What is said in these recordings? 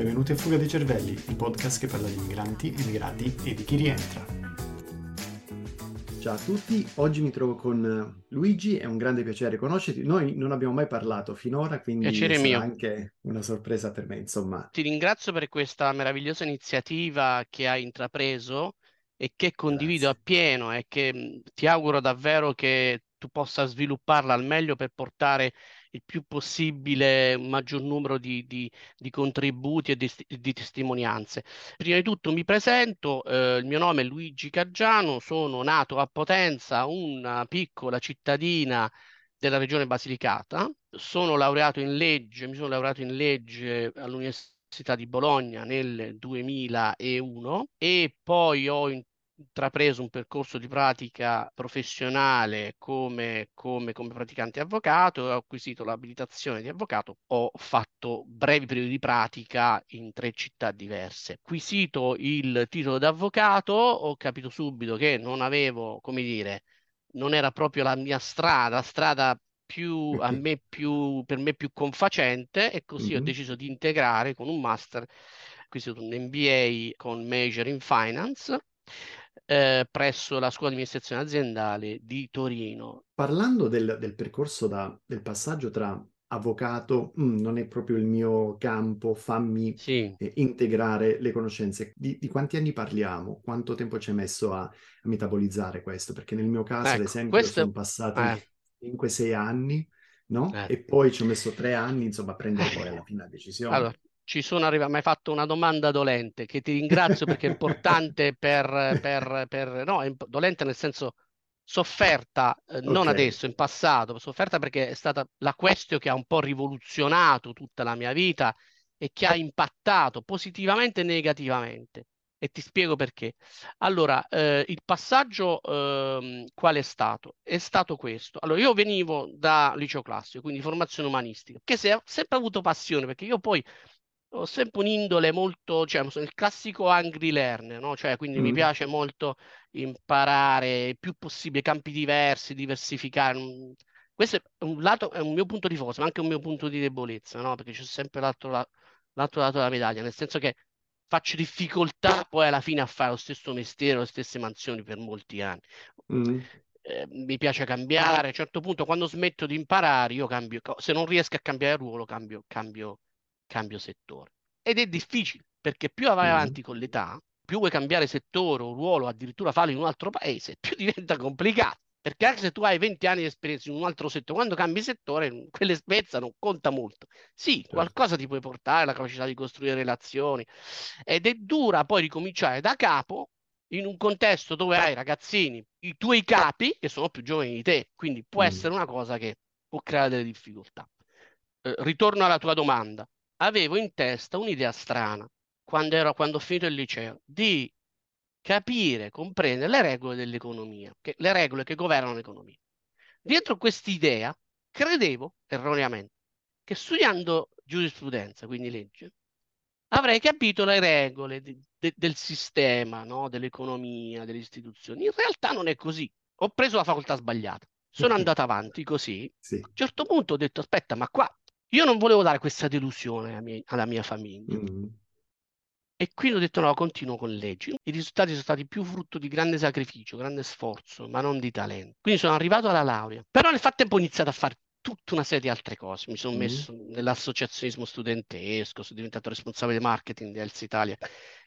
Benvenuti a Fuga dei Cervelli, il podcast che parla di migranti, immigrati e di chi rientra. Ciao a tutti, oggi mi trovo con Luigi, è un grande piacere conoscerti. Noi non abbiamo mai parlato finora, quindi piacere sarà mio. anche una sorpresa per me, insomma. Ti ringrazio per questa meravigliosa iniziativa che hai intrapreso e che condivido Grazie. appieno e che ti auguro davvero che tu possa svilupparla al meglio per portare il più possibile un maggior numero di, di, di contributi e di, di, testimonianze. Prima di tutto mi presento, eh, il mio nome è Luigi Caggiano, sono nato a Potenza, una piccola cittadina della regione Basilicata, sono laureato in legge, mi sono laureato in legge all'Università di Bologna nel 2001 e poi ho intrapreso un percorso di pratica professionale come, come, come praticante avvocato, ho acquisito l'abilitazione di avvocato, ho fatto brevi periodi di pratica in tre città diverse. Acquisito il titolo d'avvocato, ho capito subito che non avevo, come dire, non era proprio la mia strada, la strada più, a me più, per me più confacente e così mm-hmm. ho deciso di integrare con un master, acquisito un MBA con major in finance eh, presso la scuola di amministrazione aziendale di Torino. Parlando del, del percorso da, del passaggio tra avvocato, mm, non è proprio il mio campo, fammi sì. eh, integrare le conoscenze. Di, di, quanti anni parliamo? Quanto tempo ci hai messo a, a metabolizzare questo? Perché nel mio caso, ecco, ad esempio, questo... sono passati eh. 5-6 anni, no? Eh. E poi ci ho messo 3 anni, insomma, a prendere poi alla fine la decisione. Allora, ci sono arrivato, mi hai fatto una domanda dolente che ti ringrazio perché è importante per, per, per no, è dolente nel senso sofferta, eh, non okay. adesso, in passato, sofferta perché è stata la question che ha un po' rivoluzionato tutta la mia vita e che ha impattato positivamente e negativamente. E ti spiego perché. Allora, eh, il passaggio eh, qual è stato? È stato questo. Allora, io venivo da liceo classico, quindi formazione umanistica, che se, ho sempre avuto passione, perché io poi ho sempre un'indole molto, cioè, sono il classico angry learner, no? Cioè, quindi mm. mi piace molto imparare il più possibile campi diversi, diversificare. Questo è un lato, è un mio punto di forza, ma anche un mio punto di debolezza, no? Perché c'è sempre l'altro, l'altro lato della medaglia, nel senso che faccio difficoltà poi alla fine a fare lo stesso mestiere, le stesse mansioni per molti anni. Mm. Eh, mi piace cambiare, a un certo punto quando smetto di imparare io cambio, se non riesco a cambiare ruolo cambio, cambio, cambio settore. Ed è difficile, perché più vai mm. avanti con l'età, più vuoi cambiare settore o ruolo, addirittura farlo in un altro paese, più diventa complicato. Perché anche se tu hai 20 anni di esperienza in un altro settore, quando cambi settore, quell'esperienza non conta molto. Sì, certo. qualcosa ti puoi portare, la capacità di costruire relazioni. Ed è dura poi ricominciare da capo in un contesto dove hai ragazzini, i tuoi capi, che sono più giovani di te. Quindi può mm. essere una cosa che può creare delle difficoltà. Eh, ritorno alla tua domanda avevo in testa un'idea strana quando, ero, quando ho finito il liceo di capire, comprendere le regole dell'economia, che, le regole che governano l'economia. Dietro quest'idea credevo erroneamente che studiando giurisprudenza, quindi legge, avrei capito le regole di, de, del sistema, no? dell'economia, delle istituzioni. In realtà non è così. Ho preso la facoltà sbagliata. Sono andato avanti così. Sì. A un certo punto ho detto, aspetta, ma qua io non volevo dare questa delusione alla mia, alla mia famiglia. Mm. E quindi ho detto no, continuo con leggi. I risultati sono stati più frutto di grande sacrificio, grande sforzo, ma non di talento. Quindi sono arrivato alla laurea. Però nel frattempo ho iniziato a fare tutta una serie di altre cose. Mi sono mm. messo nell'associazionismo studentesco, sono diventato responsabile marketing di Elsa Italia,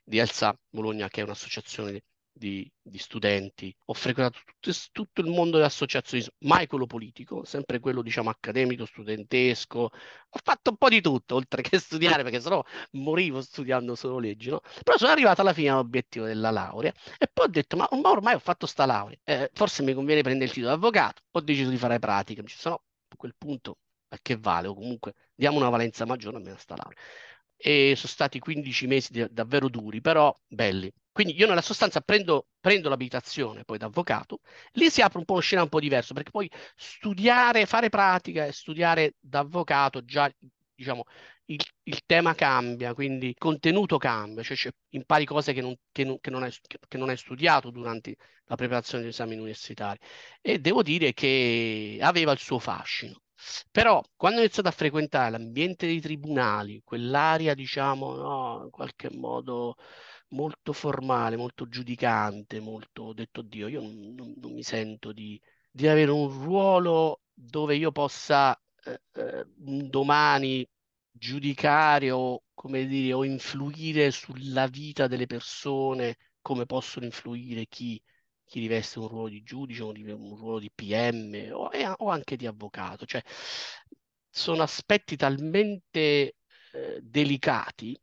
di Elsa Bologna, che è un'associazione di di, studenti, ho frequentato tutto, tutto, il mondo dell'associazionismo, mai quello politico, sempre quello diciamo accademico, studentesco, ho fatto un po' di tutto oltre che studiare perché sennò morivo studiando solo leggi, no? Però sono arrivato alla fine all'obiettivo della laurea e poi ho detto ma, ma ormai ho fatto sta laurea, eh, forse mi conviene prendere il titolo di avvocato, ho deciso di fare pratica, mi sono a quel punto a che vale? O comunque diamo una valenza maggiore a sta laurea e sono stati 15 mesi davvero duri, però belli. Quindi io nella sostanza prendo, prendo l'abilitazione poi da avvocato, lì si apre un po' uno scena un po' diverso, perché poi studiare, fare pratica e studiare da avvocato già diciamo, il, il, tema cambia, quindi il contenuto cambia, cioè, cioè impari cose che non, che, non, che, non hai, che non, hai, studiato durante la preparazione degli esami universitari. E devo dire che aveva il suo fascino. Però quando ho iniziato a frequentare l'ambiente dei tribunali, quell'area, diciamo, no, in qualche modo molto formale, molto giudicante, molto ho detto Dio, io non, non, non mi sento di, di, avere un ruolo dove io possa eh, eh, domani giudicare o, come dire, o influire sulla vita delle persone come possono influire chi, chi riveste un ruolo di giudice, un, ruolo di PM o, o, anche di avvocato. Cioè, sono aspetti talmente eh, delicati,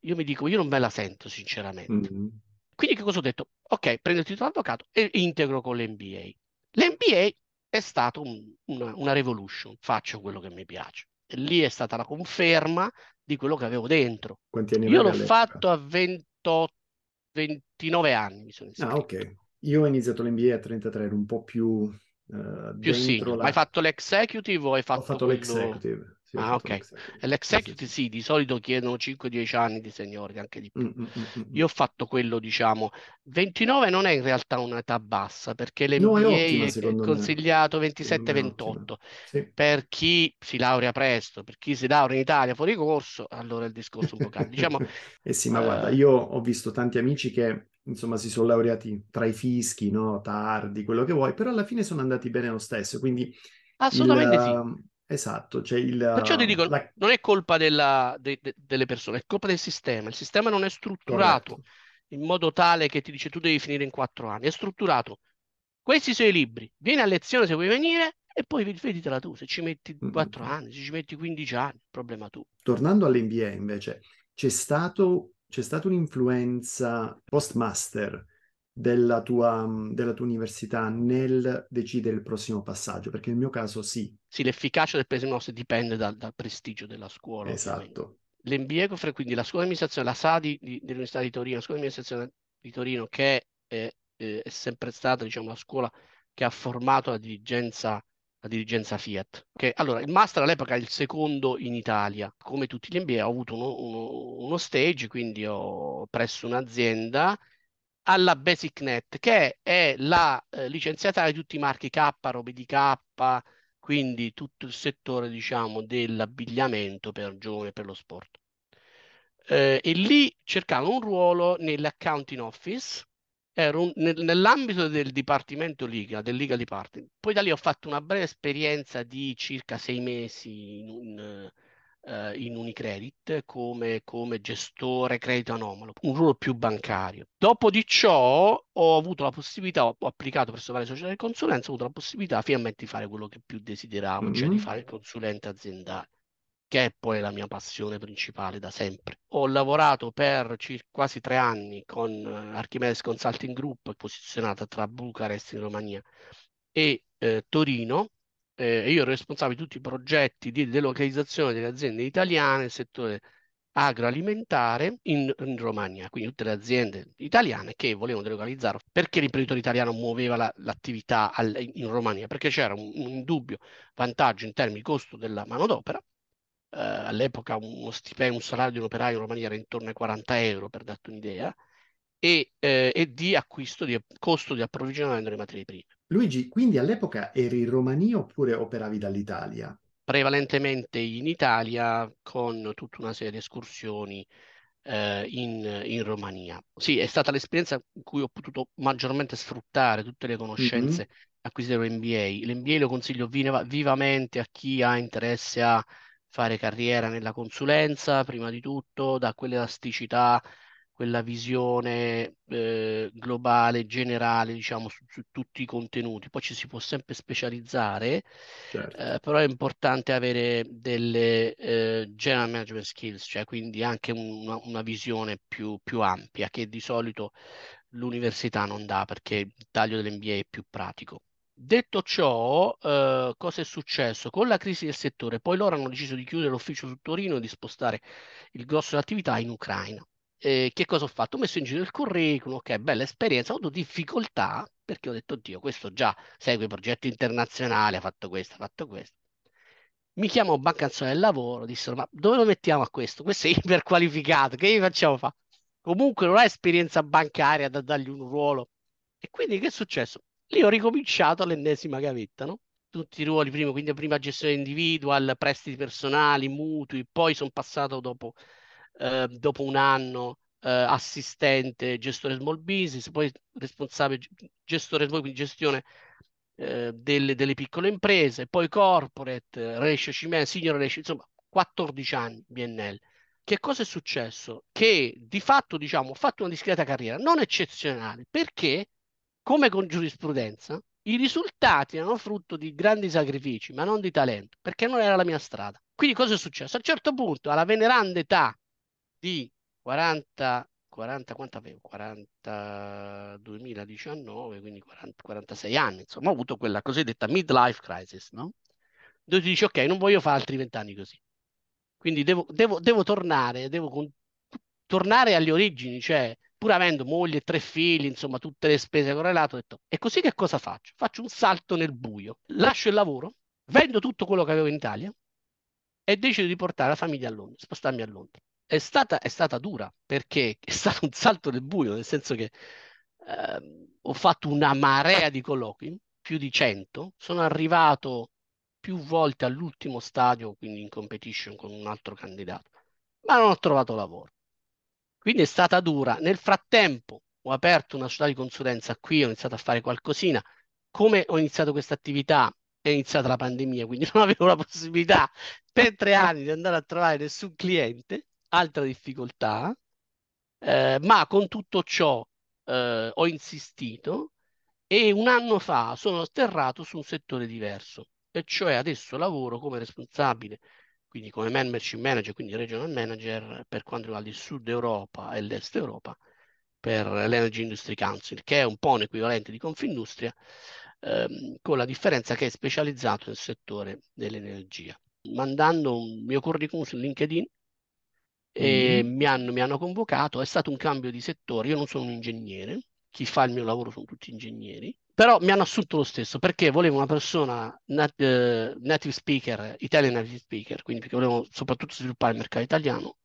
io mi dico, io non me la sento sinceramente. Mm-hmm. Quindi che cosa ho detto? Ok, prendo il titolo avvocato e integro con l'NBA. L'NBA è stato un, una, una revolution, faccio quello che mi piace. E lì è stata la conferma di quello che avevo dentro. Io l'ho fatto a 28, 29 anni. Mi sono ah, ok. Io ho iniziato l'NBA a 33, ero un po' più Uh, più senior. La... Ma hai fatto l'executive o hai fatto, Ho fatto quello... l'executive. Sì, ah, ok. L'executive sì, di solito chiedono 5-10 anni di seniority, anche di più. Mm, mm, mm, mm, Io ho fatto quello, diciamo, 29 non è in realtà un'età bassa, perché l'NBA no, è, ottima, è consigliato 27-28. Sì. Per chi si laurea presto, per chi si laurea in Italia fuori corso, allora il discorso un po' cambia. diciamo, eh sì, ma uh... guarda, io ho visto tanti amici che insomma si sono laureati tra i fischi, no? tardi, quello che vuoi, però alla fine sono andati bene lo stesso, quindi... Assolutamente il, sì Esatto, c'è il... Perciò ti dico, la... non è colpa della, de, de, delle persone, è colpa del sistema. Il sistema non è strutturato Corretto. in modo tale che ti dice tu devi finire in quattro anni. È strutturato. Questi sono i libri. Vieni a lezione se vuoi venire e poi veditela tu. Se ci metti quattro anni, se ci metti 15 anni, problema tu. Tornando all'NBA invece, c'è stato, c'è stata un'influenza postmaster della tua, della tua università nel decidere il prossimo passaggio? Perché nel mio caso sì. Sì, l'efficacia del presenosse dipende dal, dal, prestigio della scuola. Esatto. L'MBA quindi la scuola di amministrazione, la SADI di, dell'Università di Torino, la scuola di amministrazione di Torino, che è, è, è sempre stata diciamo, la scuola che ha formato la dirigenza la dirigenza Fiat. Che, allora, il master all'epoca è il secondo in Italia. Come tutti gli MBA ho avuto uno, uno, uno stage, quindi ho presso un'azienda alla BasicNet, che è la eh, licenziataria di tutti i marchi K, robe di K, quindi tutto il settore, diciamo, dell'abbigliamento per giovani e per lo sport. Eh, e lì cercavo un ruolo nell'accounting office, un, nel, nell'ambito del dipartimento Liga, del Legal Department. Poi da lì ho fatto una breve esperienza di circa sei mesi in un eh, in Unicredit come, come gestore credito anomalo, un ruolo più bancario. Dopo di ciò ho avuto la possibilità, ho applicato presso varie società di consulenza, ho avuto la possibilità finalmente di fare quello che più desideravo, mm-hmm. cioè di fare il consulente aziendale che è poi la mia passione principale da sempre. Ho lavorato per circa quasi tre anni con uh, Archimedes Consulting Group, posizionata tra Bucarest in Romania e eh, Torino, eh, io ero responsabile di tutti i progetti di delocalizzazione delle aziende italiane nel settore agroalimentare in, in, Romagna, quindi tutte le aziende italiane che volevano delocalizzare perché l'imprenditore italiano muoveva la, l'attività al, in Romagna, perché c'era un, un indubbio vantaggio in termini di costo della manodopera. Eh, all'epoca uno stipendio, un salario di un operaio in Romagna era intorno ai 40 euro, per darti un'idea, e, eh, e di acquisto, di costo di approvvigionamento delle materie prime. Luigi, quindi all'epoca eri in Romania oppure operavi dall'Italia? Prevalentemente in Italia con tutta una serie di escursioni eh, in, in, Romania. Sì, è stata l'esperienza in cui ho potuto maggiormente sfruttare tutte le conoscenze mm-hmm. acquisite dall'NBA. L'NBA lo consiglio viva, vivamente a chi ha interesse a fare carriera nella consulenza, prima di tutto, da quell'elasticità quella visione eh, globale, generale, diciamo, su, su, tutti i contenuti. Poi ci si può sempre specializzare, certo. eh, però è importante avere delle eh, general management skills, cioè quindi anche una, una visione più, più, ampia che di solito l'università non dà perché il taglio dell'MBA è più pratico. Detto ciò, eh, cosa è successo? Con la crisi del settore, poi loro hanno deciso di chiudere l'ufficio su Torino e di spostare il grosso dell'attività in Ucraina eh, che cosa ho fatto? Ho messo in giro il curriculum, ok, bella esperienza, ho avuto difficoltà perché ho detto, Dio, questo già segue progetti internazionali, ha fatto questo, ha fatto questo. Mi chiamò Banca Nazionale del Lavoro, dissero, ma dove lo mettiamo a questo? Questo è iperqualificato, che gli facciamo fare? Comunque non ha esperienza bancaria da dargli un ruolo. E quindi che è successo? Lì ho ricominciato l'ennesima gavetta, no? tutti i ruoli prima, quindi prima gestione individual, prestiti personali, mutui, poi sono passato dopo, eh, dopo un anno eh, assistente, gestore small business, poi responsabile gestore small, gestione eh, delle, delle, piccole imprese, poi corporate, relationship, senior relationship, insomma 14 anni BNL. Che cosa è successo? Che di fatto, diciamo, ho fatto una discreta carriera, non eccezionale, perché, come con giurisprudenza, i risultati erano frutto di grandi sacrifici, ma non di talento, perché non era la mia strada. Quindi cosa è successo? A un certo punto, alla veneranda età di 40, 40 quanto avevo? 40, 2019, quindi 40, 46 anni, insomma, ho avuto quella cosiddetta midlife crisis, no? Dove ti dici, ok, non voglio fare altri vent'anni così. Quindi devo, devo, devo tornare, devo con, tornare alle origini, cioè pur avendo moglie e tre figli, insomma, tutte le spese correlate, ho detto, e così che cosa faccio? Faccio un salto nel buio, lascio il lavoro, vendo tutto quello che avevo in Italia e decido di portare la famiglia a Londra, spostarmi a Londra. È stata, è stata dura perché è stato un salto nel buio, nel senso che eh, ho fatto una marea di colloqui, più di 100, sono arrivato più volte all'ultimo stadio, quindi in competition con un altro candidato, ma non ho trovato lavoro. Quindi è stata dura. Nel frattempo ho aperto una società di consulenza qui, ho iniziato a fare qualcosina. Come ho iniziato questa attività? È iniziata la pandemia, quindi non avevo la possibilità per tre anni di andare a trovare nessun cliente, altra difficoltà, eh, ma con tutto ciò eh, ho insistito e un anno fa sono atterrato su un settore diverso, e cioè adesso lavoro come responsabile quindi come membership manager, quindi regional manager per quanto riguarda il sud Europa e l'est Europa per l'Energy Industry Council, che è un po' un equivalente di Confindustria, ehm, con la differenza che è specializzato nel settore dell'energia. Mandando un mio curriculum su LinkedIn, e mm-hmm. mi, hanno, mi hanno convocato, è stato un cambio di settore, io non sono un ingegnere, chi fa il mio lavoro sono tutti ingegneri, però mi hanno assunto lo stesso perché volevo una persona nat- uh, native speaker, Italian native speaker, quindi perché volevo soprattutto sviluppare il mercato italiano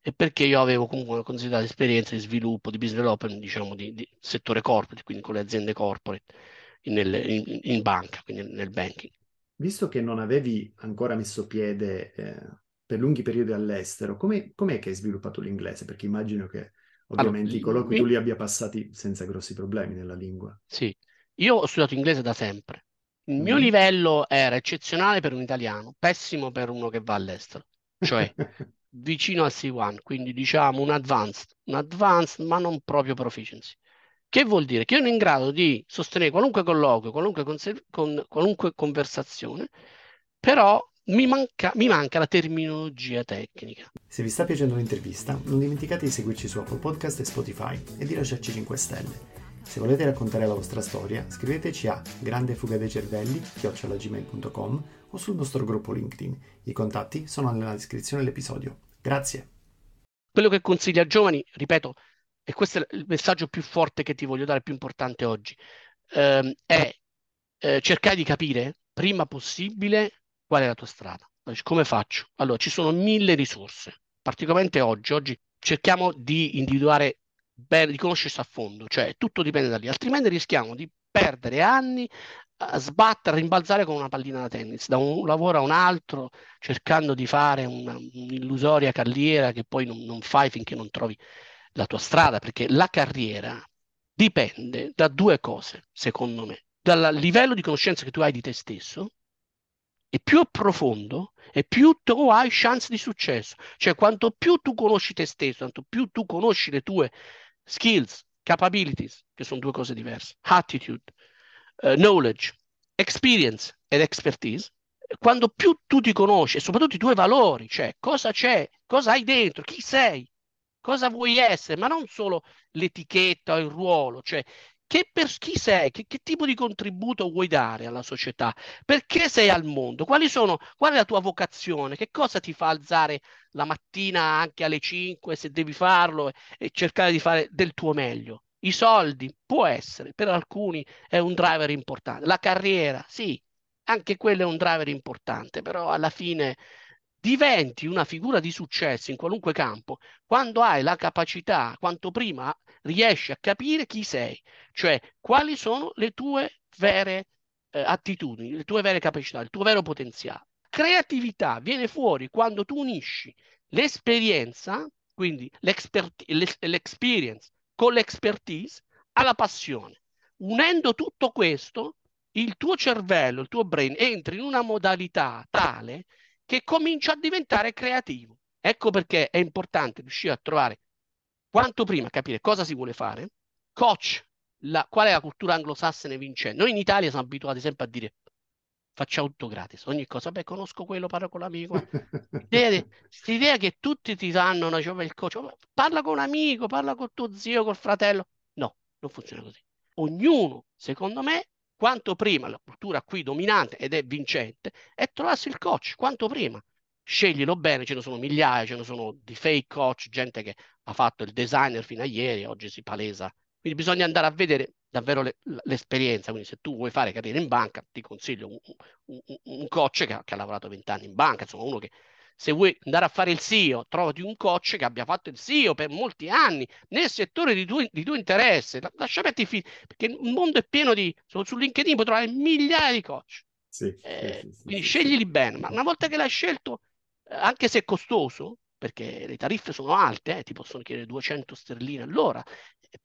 e perché io avevo comunque una considerata esperienza di sviluppo, di business development, diciamo, di, di settore corporate, quindi con le aziende corporate in, in, in, banca, quindi nel banking. Visto che non avevi ancora messo piede eh, per lunghi periodi all'estero, come, com'è che hai sviluppato l'inglese? Perché immagino che ovviamente allora, i colloqui tu li abbia passati senza grossi problemi nella lingua. Sì, io ho studiato inglese da sempre. Il mio mm. livello era eccezionale per un italiano, pessimo per uno che va all'estero, cioè vicino al C1, quindi diciamo un advanced, un advanced ma non proprio proficiency. Che vuol dire? Che io sono in grado di sostenere qualunque colloquio, qualunque, conser- con, qualunque conversazione, però mi manca, mi manca, la terminologia tecnica. Se vi sta piacendo l'intervista, non dimenticate di seguirci su Apple Podcast e Spotify e di lasciarci 5 stelle. Se volete raccontare la vostra storia, scriveteci a grandefugadeicervelli.gmail.com o sul nostro gruppo LinkedIn. I contatti sono nella descrizione dell'episodio. Grazie. Quello che consiglio ai giovani, ripeto, e questo è il messaggio più forte che ti voglio dare, più importante oggi, ehm, è eh, cercare di capire prima possibile qual è la tua strada. Come faccio? Allora, ci sono mille risorse, particolarmente oggi. Oggi cerchiamo di individuare bene, di conoscersi a fondo, cioè tutto dipende da lì, altrimenti rischiamo di perdere anni a sbattere, a rimbalzare con una pallina da tennis, da un lavoro a un altro, cercando di fare una, un'illusoria carriera che poi non, non fai finché non trovi la tua strada, perché la carriera dipende da due cose, secondo me, dal livello di conoscenza che tu hai di te stesso, e più è profondo e più tu hai chance di successo. Cioè, quanto più tu conosci te stesso, quanto più tu conosci le tue skills, capabilities, che sono due cose diverse, attitude, uh, knowledge, experience ed expertise, quando più tu ti conosci e soprattutto i tuoi valori, cioè cosa c'è, cosa hai dentro, chi sei, cosa vuoi essere, ma non solo l'etichetta o il ruolo, cioè che per chi sei, che, che, tipo di contributo vuoi dare alla società, perché sei al mondo, sono, qual è la tua vocazione, che cosa ti fa alzare la mattina anche alle 5 se devi farlo e cercare di fare del tuo meglio. I soldi può essere, per alcuni è un driver importante. La carriera, sì, anche quello è un driver importante, però alla fine diventi una figura di successo in qualunque campo. Quando hai la capacità, quanto prima riesci a capire chi sei, cioè quali sono le tue vere eh, attitudini, le tue vere capacità, il tuo vero potenziale. Creatività viene fuori quando tu unisci l'esperienza, quindi l'experience con l'expertise, alla passione. Unendo tutto questo, il tuo cervello, il tuo brain entra in una modalità tale che comincia a diventare creativo. Ecco perché è importante riuscire a trovare quanto prima capire cosa si vuole fare, coach, la, qual è la cultura anglosassone vincente. Noi in Italia siamo abituati sempre a dire facciamo tutto gratis, ogni cosa, beh conosco quello, parlo con l'amico. L'idea che tutti ti danno una cioè, il coach, parla con un amico, parla con tuo zio, col fratello. No, non funziona così. Ognuno, secondo me, quanto prima la cultura qui dominante ed è vincente, è trovarsi il coach, quanto prima. Sceglilo bene, ce ne sono migliaia, ce ne sono di fake coach, gente che ha fatto il designer fino a ieri, oggi si palesa. Quindi bisogna andare a vedere davvero le, l'esperienza. Quindi se tu vuoi fare carriera in banca, ti consiglio un, un, un coach che ha, che ha lavorato vent'anni in banca, insomma uno che se vuoi andare a fare il CEO, trovati un coach che abbia fatto il CEO per molti anni nel settore di tuo, di tuo interesse. Lascia aperti i figli, perché il mondo è pieno di... Su LinkedIn puoi trovare migliaia di coach. Sì, eh, sì, sì, quindi sceglili bene, ma una volta che l'hai scelto, anche se è costoso, perché le tariffe sono alte, eh, ti possono chiedere 200 sterline all'ora,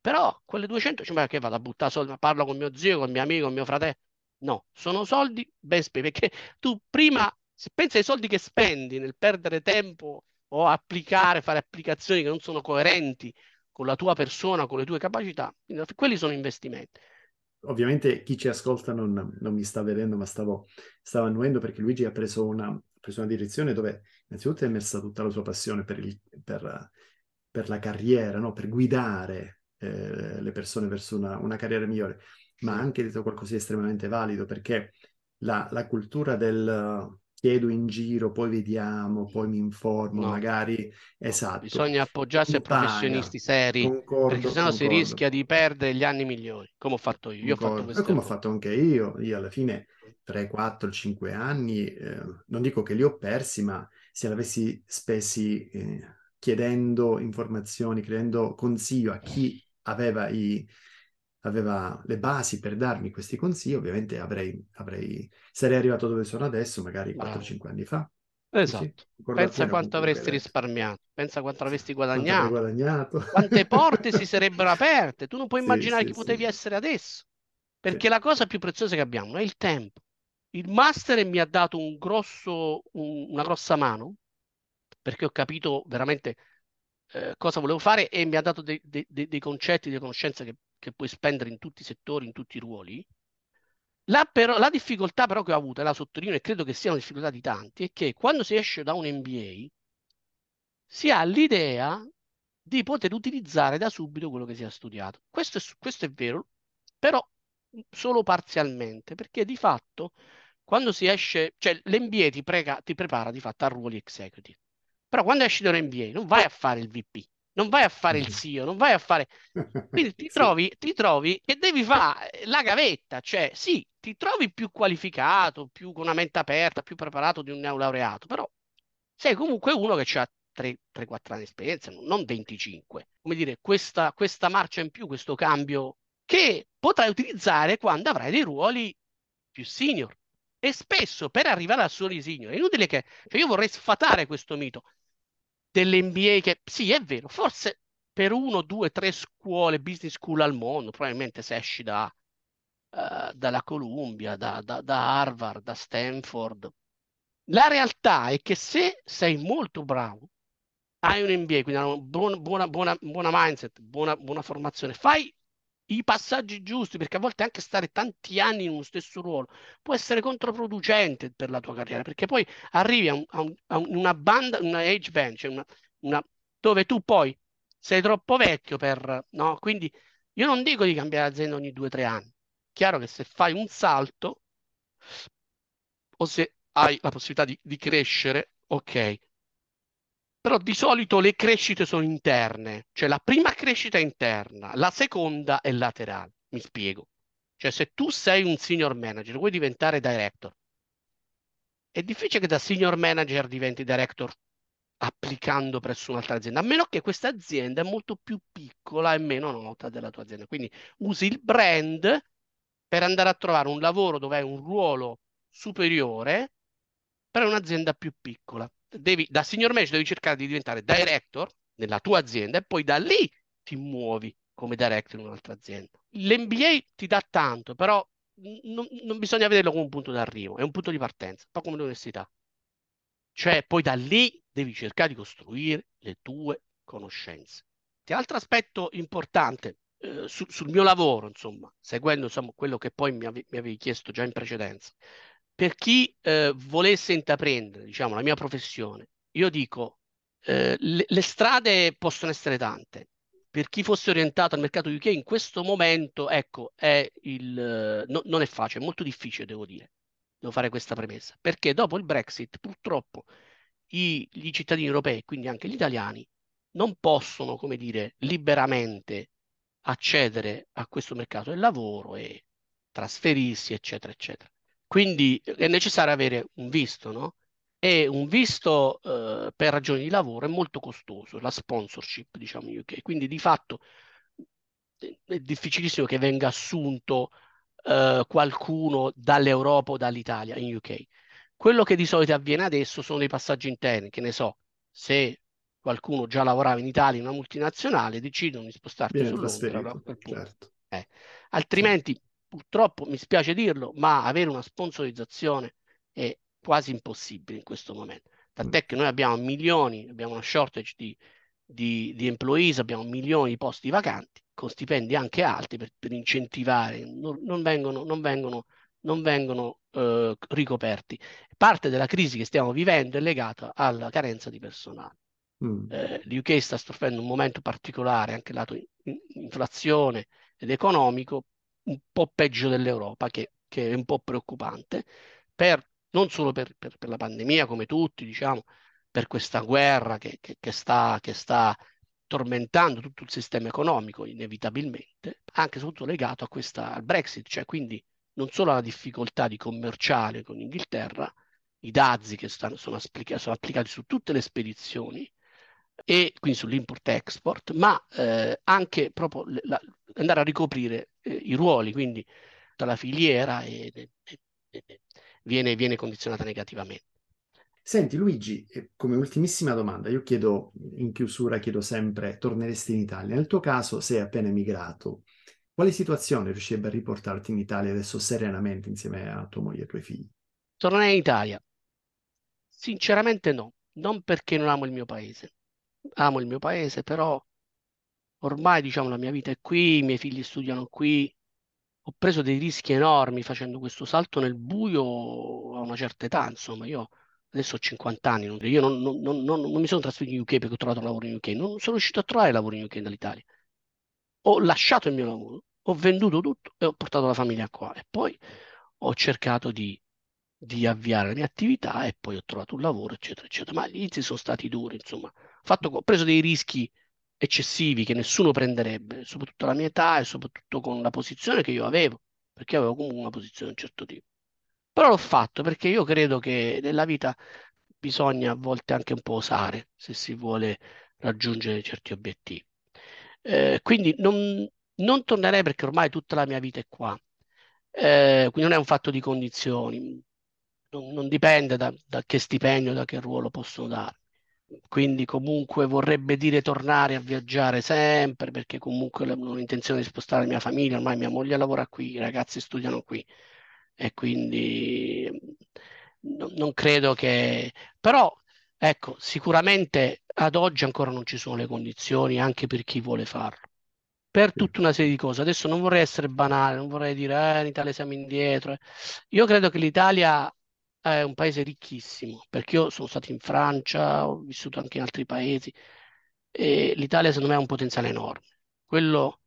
però quelle 200, cioè, che vado a buttare soldi, ma parlo con mio zio, con mio amico, con mio fratello. No, sono soldi ben spesi, perché tu prima se pensi ai soldi che spendi nel perdere tempo o applicare, fare applicazioni che non sono coerenti con la tua persona, con le tue capacità, quelli sono investimenti. Ovviamente chi ci ascolta non, non mi sta vedendo, ma stavo, stavo annuendo perché Luigi ha preso una, preso una direzione dove innanzitutto è emersa tutta la sua passione per, il, per, per la carriera, no? per guidare eh, le persone verso una, una carriera migliore, ma ha anche detto qualcosa di estremamente valido perché la, la cultura del chiedo in giro, poi vediamo, poi mi informo, no, magari esatto. Bisogna appoggiarsi a professionisti seri, concordo, perché sennò concordo. si rischia di perdere gli anni migliori, come ho fatto io. io ho fatto come ho fatto anche io. Io alla fine 3, 4, 5 anni, eh, non dico che li ho persi, ma se li avessi spesi eh, chiedendo informazioni, chiedendo consiglio a chi aveva i, aveva le basi per darmi questi consigli, ovviamente avrei, avrei sarei arrivato dove sono adesso, magari 4-5 anni fa. Esatto. Pensa quanto avresti risparmiato, pensa quanto avresti guadagnato, guadagnato. quante porte si sarebbero aperte. Tu non puoi sì, immaginare sì, chi potevi essere adesso, perché la cosa più preziosa che abbiamo è il tempo. Il master mi ha dato un grosso, un, una grossa mano, perché ho capito veramente eh, cosa volevo fare e mi ha dato dei, dei, dei concetti, delle conoscenze che che puoi spendere in tutti i settori, in tutti i ruoli. La, però, la difficoltà però che ho avuto, e la sottolineo e credo che sia una difficoltà di tanti, è che quando si esce da un MBA si ha l'idea di poter utilizzare da subito quello che si è studiato. Questo è, questo è vero, però solo parzialmente, perché di fatto quando si esce, cioè l'MBA ti, prega, ti prepara di fatto a ruoli executive, però quando esci da un MBA non vai a fare il VP, non vai a fare il CEO, non vai a fare... Quindi ti, trovi, ti trovi che devi fare la gavetta, cioè sì, ti trovi più qualificato, più con una mente aperta, più preparato di un neolaureato, però sei comunque uno che ha 3-4 anni di esperienza, non 25. Come dire, questa, questa marcia in più, questo cambio che potrai utilizzare quando avrai dei ruoli più senior. E spesso per arrivare al suo senior è inutile che... Cioè io vorrei sfatare questo mito dell'NBA che sì, è vero, forse per uno, due, tre scuole, business school al mondo, probabilmente se esci da, uh, dalla Columbia, da, da, da Harvard, da Stanford. La realtà è che se sei molto bravo, hai un MBA, quindi una buona, buona, buona, buona mindset, buona, buona formazione, fai i passaggi giusti, perché a volte anche stare tanti anni in uno stesso ruolo può essere controproducente per la tua carriera, perché poi arrivi a, un, a, un, a una banda, una age band, cioè una, una, dove tu poi sei troppo vecchio per... No? Quindi io non dico di cambiare azienda ogni due o tre anni. Chiaro che se fai un salto o se hai la possibilità di, di crescere, ok, però di solito le crescite sono interne, cioè la prima crescita è interna, la seconda è laterale. Mi spiego. Cioè se tu sei un senior manager, vuoi diventare director, è difficile che da senior manager diventi director applicando presso un'altra azienda, a meno che questa azienda è molto più piccola e meno nota della tua azienda. Quindi usi il brand per andare a trovare un lavoro dove hai un ruolo superiore per un'azienda più piccola. Devi, da signor manager devi cercare di diventare director nella tua azienda e poi da lì ti muovi come director in un'altra azienda. L'MBA ti dà tanto, però non, non bisogna vederlo come un punto d'arrivo, è un punto di partenza, un po' come l'università. Cioè, poi da lì devi cercare di costruire le tue conoscenze. Altro aspetto importante eh, su, sul mio lavoro, insomma, seguendo insomma, quello che poi mi, ave, mi avevi chiesto già in precedenza, per chi eh, volesse intraprendere, diciamo, la mia professione, io dico, eh, le, le, strade possono essere tante. Per chi fosse orientato al mercato UK in questo momento, ecco, è il, no, non è facile, è molto difficile, devo dire. Devo fare questa premessa, perché dopo il Brexit, purtroppo, i, gli cittadini europei, quindi anche gli italiani, non possono, come dire, liberamente accedere a questo mercato del lavoro e trasferirsi, eccetera, eccetera. Quindi è necessario avere un visto, no? E un visto eh, per ragioni di lavoro è molto costoso, la sponsorship, diciamo in UK. Quindi di fatto è difficilissimo che venga assunto eh, qualcuno dall'Europa o dall'Italia in UK. Quello che di solito avviene adesso sono dei passaggi interni, che ne so, se qualcuno già lavorava in Italia in una multinazionale, decidono di spostarsi su Londra. Certo. Eh. Altrimenti. Purtroppo, mi spiace dirlo, ma avere una sponsorizzazione è quasi impossibile in questo momento. Tant'è mm. che noi abbiamo milioni, abbiamo una shortage di, di, di employees, abbiamo milioni di posti vacanti, con stipendi anche alti per, per incentivare, non, non, vengono, non vengono, non vengono eh, ricoperti. Parte della crisi che stiamo vivendo è legata alla carenza di personale. Mm. Eh, L'UK sta soffrendo un momento particolare, anche lato in, inflazione ed economico, un po' peggio dell'Europa, che, che è un po' preoccupante, per, non solo per, per, per, la pandemia, come tutti, diciamo, per questa guerra che, che, che, sta, che sta tormentando tutto il sistema economico, inevitabilmente, anche soprattutto legato a questa, al Brexit, cioè quindi non solo alla difficoltà di commerciare con l'Inghilterra, i dazi che stanno, sono, applica- sono applicati su tutte le spedizioni, e quindi sull'import-export, ma eh, anche proprio la, andare a ricoprire eh, i ruoli, quindi dalla filiera e, e, e, viene, viene condizionata negativamente. Senti Luigi, come ultimissima domanda, io chiedo in chiusura, chiedo sempre, torneresti in Italia? Nel tuo caso sei appena emigrato, quale situazione riuscirebbe a riportarti in Italia adesso serenamente insieme a tua moglie e ai tuoi figli? Tornerei in Italia? Sinceramente no, non perché non amo il mio paese, amo il mio paese, però ormai diciamo la mia vita è qui, i miei figli studiano qui, ho preso dei rischi enormi facendo questo salto nel buio a una certa età, insomma, io adesso ho 50 anni, io non, non, non, non mi sono trasferito in UK perché ho trovato lavoro in UK, non sono riuscito a trovare lavoro in UK dall'Italia. Ho lasciato il mio lavoro, ho venduto tutto e ho portato la famiglia qua. E poi ho cercato di, di avviare la mia attività e poi ho trovato un lavoro, eccetera, eccetera. Ma gli inizi sono stati duri, insomma fatto, ho preso dei rischi eccessivi che nessuno prenderebbe, soprattutto alla mia età e soprattutto con la posizione che io avevo, perché avevo comunque una posizione di un certo tipo. Però l'ho fatto perché io credo che nella vita bisogna a volte anche un po' osare se si vuole raggiungere certi obiettivi. Eh, quindi non, non, tornerei perché ormai tutta la mia vita è qua. Eh, quindi non è un fatto di condizioni, non, non dipende da, da che stipendio, da che ruolo possono dare quindi comunque vorrebbe dire tornare a viaggiare sempre perché comunque non ho intenzione di spostare la mia famiglia, ormai mia moglie lavora qui, i ragazzi studiano qui e quindi no, non credo che... però ecco, sicuramente ad oggi ancora non ci sono le condizioni anche per chi vuole farlo. Per tutta una serie di cose. Adesso non vorrei essere banale, non vorrei dire eh, in Italia siamo indietro. Io credo che l'Italia è un paese ricchissimo, perché io sono stato in Francia, ho vissuto anche in altri paesi e l'Italia secondo me ha un potenziale enorme. Quello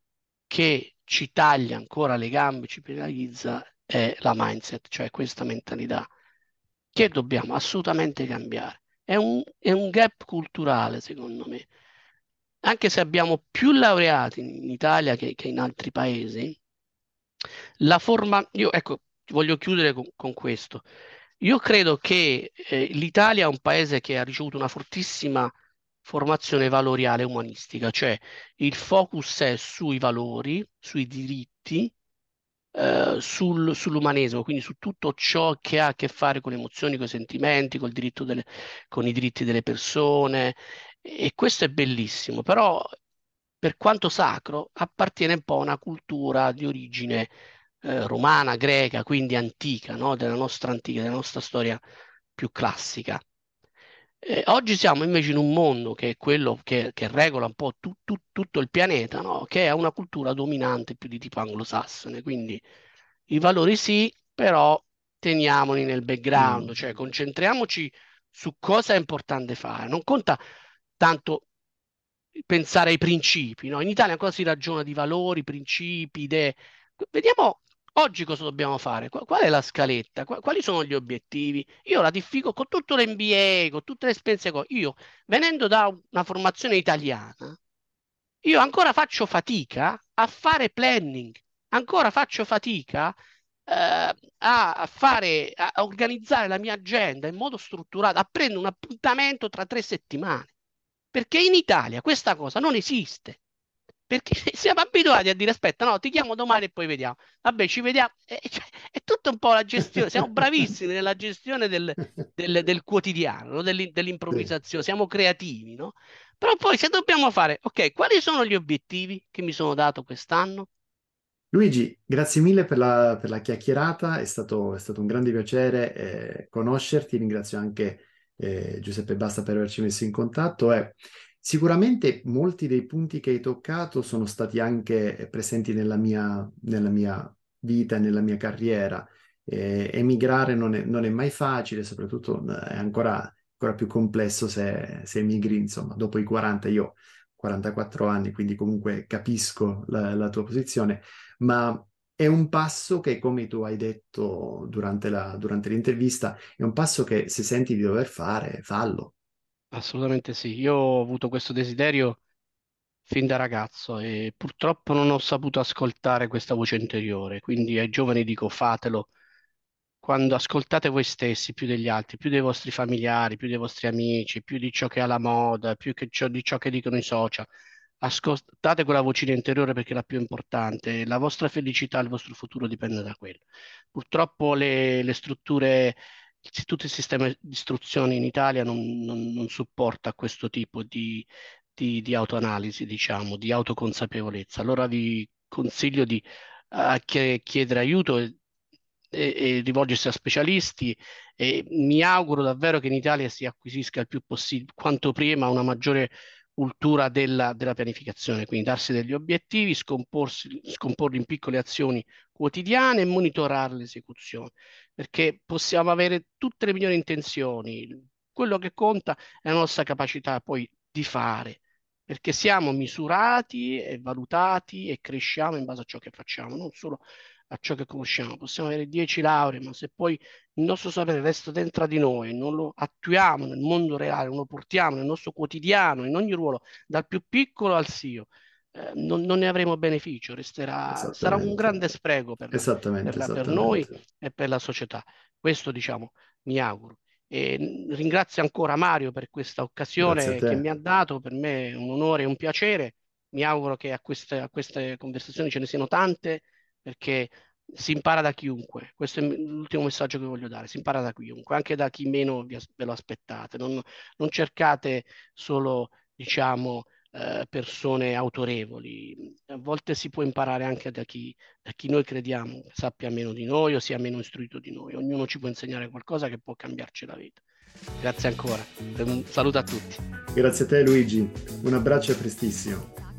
che ci taglia ancora le gambe, ci penalizza è la mindset, cioè questa mentalità che dobbiamo assolutamente cambiare. È un, è un gap culturale, secondo me. Anche se abbiamo più laureati in Italia che, che in altri paesi, la forma, io ecco, voglio chiudere con, con questo. Io credo che eh, l'Italia è un paese che ha ricevuto una fortissima formazione valoriale umanistica, cioè il focus è sui valori, sui diritti eh, sul, sull'umanesimo, quindi su tutto ciò che ha a che fare con le emozioni, con i sentimenti, delle, con i diritti delle persone. E questo è bellissimo, però per quanto sacro appartiene un po' a una cultura di origine eh, romana, greca, quindi antica, no? della nostra antica, della nostra storia più classica. Eh, oggi siamo invece in un mondo che è quello che, che regola un po' tu, tu, tutto il pianeta, no? che è una cultura dominante più di tipo anglosassone, quindi i valori sì, però teniamoli nel background, mm. cioè concentriamoci su cosa è importante fare. Non conta tanto pensare ai principi, no? In Italia ancora si ragiona di valori, principi, idee. Vediamo Oggi cosa dobbiamo fare? Qual è la scaletta? Quali sono gli obiettivi? Io ratifico con tutto l'MBA, con tutte le esperienze. Io, venendo da una formazione italiana, io ancora faccio fatica a fare planning, ancora faccio fatica eh, a fare, a organizzare la mia agenda in modo strutturato, a prendere un appuntamento tra tre settimane. Perché in Italia questa cosa non esiste perché siamo abituati a dire aspetta, no, ti chiamo domani e poi vediamo. Vabbè, ci vediamo. È, cioè, è tutta un po' la gestione, siamo bravissimi nella gestione del, del, del quotidiano, no? dell'improvvisazione, siamo creativi, no? Però poi se dobbiamo fare, ok, quali sono gli obiettivi che mi sono dato quest'anno? Luigi, grazie mille per la, per la chiacchierata, è stato, è stato, un grande piacere eh, conoscerti, ringrazio anche eh, Giuseppe Basta per averci messo in contatto. Eh. Sicuramente molti dei punti che hai toccato sono stati anche presenti nella mia, nella mia vita e nella mia carriera. Eh, emigrare non è, non è, mai facile, soprattutto eh, è ancora, ancora più complesso se, se, emigri, insomma, dopo i 40, io ho 44 anni, quindi comunque capisco la, la tua posizione, ma è un passo che, come tu hai detto durante, la, durante l'intervista, è un passo che se senti di dover fare, fallo Assolutamente sì, io ho avuto questo desiderio fin da ragazzo e purtroppo non ho saputo ascoltare questa voce interiore, quindi ai giovani dico fatelo. Quando ascoltate voi stessi più degli altri, più dei vostri familiari, più dei vostri amici, più di ciò che è alla moda, più che ciò, di ciò che dicono i social, ascoltate quella vocina interiore perché è la più importante, la vostra felicità, il vostro futuro dipende da quello. Purtroppo le, le strutture tutto il sistema di istruzione in Italia non, non, non supporta questo tipo di, di, di, autoanalisi, diciamo, di autoconsapevolezza. Allora vi consiglio di chiedere aiuto e, e, e, rivolgersi a specialisti e mi auguro davvero che in Italia si acquisisca il più possibile, quanto prima, una maggiore cultura della, della, pianificazione, quindi darsi degli obiettivi, scomporli in piccole azioni quotidiane e monitorare l'esecuzione, perché possiamo avere tutte le migliori intenzioni, quello che conta è la nostra capacità poi di fare, perché siamo misurati e valutati e cresciamo in base a ciò che facciamo, non solo a ciò che conosciamo. Possiamo avere 10 lauree, ma se poi il nostro sapere resta dentro di noi, non lo attuiamo nel mondo reale, non lo portiamo nel nostro quotidiano, in ogni ruolo, dal più piccolo al CEO, eh, non, non, ne avremo beneficio, resterà, sarà un grande spreco per, esattamente, per, per noi e per la società. Questo diciamo, mi auguro. E ringrazio ancora Mario per questa occasione che mi ha dato, per me è un onore e un piacere. Mi auguro che a queste, a queste conversazioni ce ne siano tante perché si impara da chiunque. Questo è l'ultimo messaggio che voglio dare. Si impara da chiunque, anche da chi meno vi, ve lo aspettate. Non, non cercate solo, diciamo, eh, persone autorevoli. A volte si può imparare anche da chi, da chi noi crediamo sappia meno di noi o sia meno istruito di noi. Ognuno ci può insegnare qualcosa che può cambiarci la vita. Grazie ancora. Un saluto a tutti. Grazie a te Luigi. Un abbraccio e prestissimo.